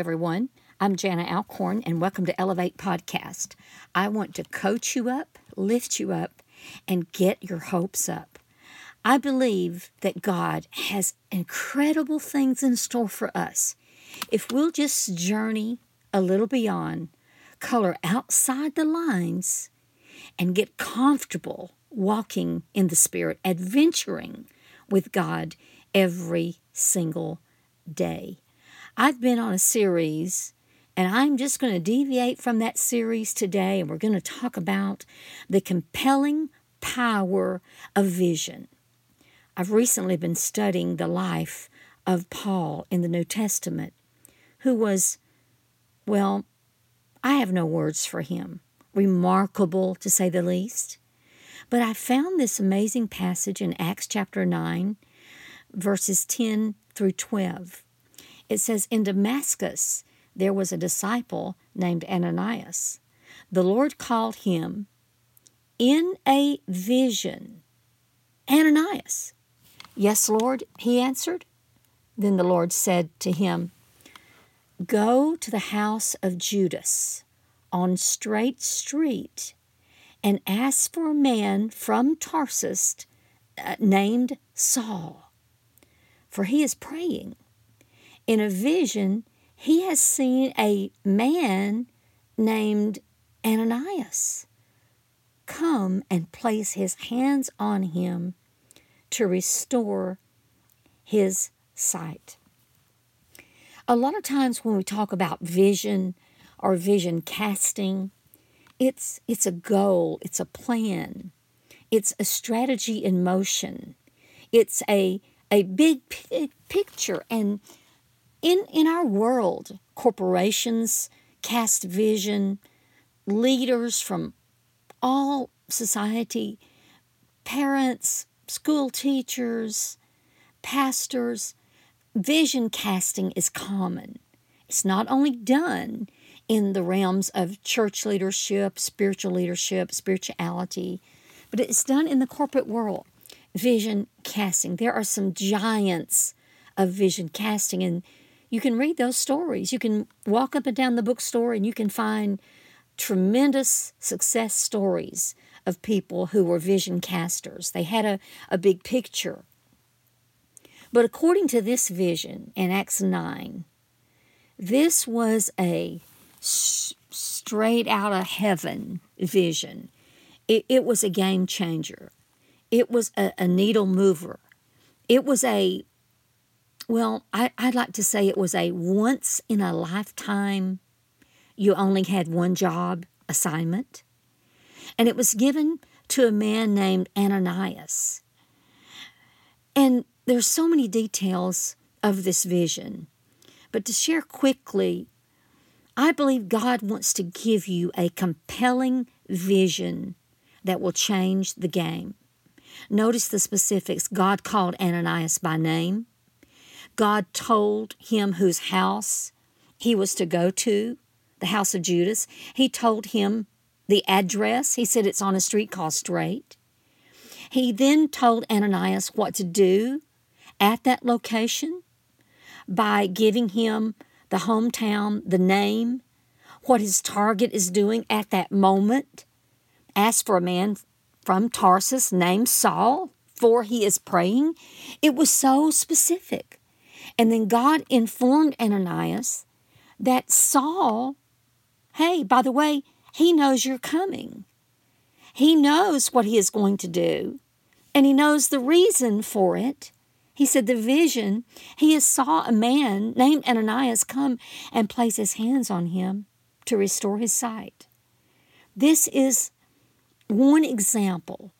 Everyone. I'm Jana Alcorn, and welcome to Elevate Podcast. I want to coach you up, lift you up, and get your hopes up. I believe that God has incredible things in store for us. If we'll just journey a little beyond, color outside the lines, and get comfortable walking in the Spirit, adventuring with God every single day. I've been on a series, and I'm just going to deviate from that series today, and we're going to talk about the compelling power of vision. I've recently been studying the life of Paul in the New Testament, who was, well, I have no words for him. Remarkable, to say the least. But I found this amazing passage in Acts chapter 9, verses 10 through 12. It says, In Damascus there was a disciple named Ananias. The Lord called him in a vision. Ananias. Yes, Lord, he answered. Then the Lord said to him, Go to the house of Judas on Straight Street and ask for a man from Tarsus uh, named Saul, for he is praying. In a vision, he has seen a man named Ananias come and place his hands on him to restore his sight. A lot of times when we talk about vision or vision casting, it's it's a goal, it's a plan. It's a strategy in motion. It's a a big p- picture and in in our world, corporations cast vision, leaders from all society, parents, school teachers, pastors, vision casting is common. It's not only done in the realms of church leadership, spiritual leadership, spirituality, but it's done in the corporate world. Vision casting. There are some giants of vision casting, and you can read those stories. You can walk up and down the bookstore and you can find tremendous success stories of people who were vision casters. They had a, a big picture. But according to this vision in Acts 9, this was a straight out of heaven vision. It, it was a game changer. It was a, a needle mover. It was a, well, I, I'd like to say it was a once in a lifetime, you only had one job assignment. And it was given to a man named Ananias. And there's so many details of this vision. But to share quickly I believe God wants to give you a compelling vision that will change the game. Notice the specifics. God called Ananias by name. God told him whose house he was to go to, the house of Judas. He told him the address. He said it's on a street called Straight. He then told Ananias what to do at that location by giving him the hometown, the name, what his target is doing at that moment. Ask for a man from Tarsus named Saul, for he is praying. It was so specific. And then God informed Ananias that Saul, hey, by the way, he knows you're coming. He knows what he is going to do, and he knows the reason for it. He said, The vision, he saw a man named Ananias come and place his hands on him to restore his sight. This is one example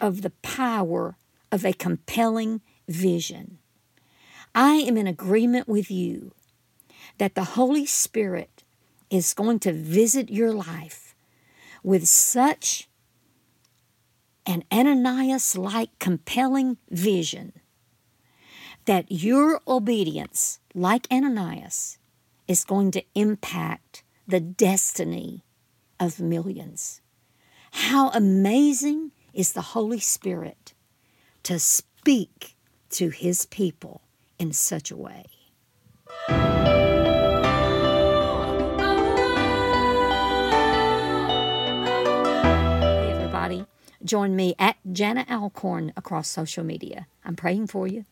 of the power of a compelling vision. I am in agreement with you that the Holy Spirit is going to visit your life with such an Ananias like compelling vision that your obedience, like Ananias, is going to impact the destiny of millions. How amazing is the Holy Spirit to speak to his people in such a way. Hey, everybody. Join me at Jana Alcorn across social media. I'm praying for you.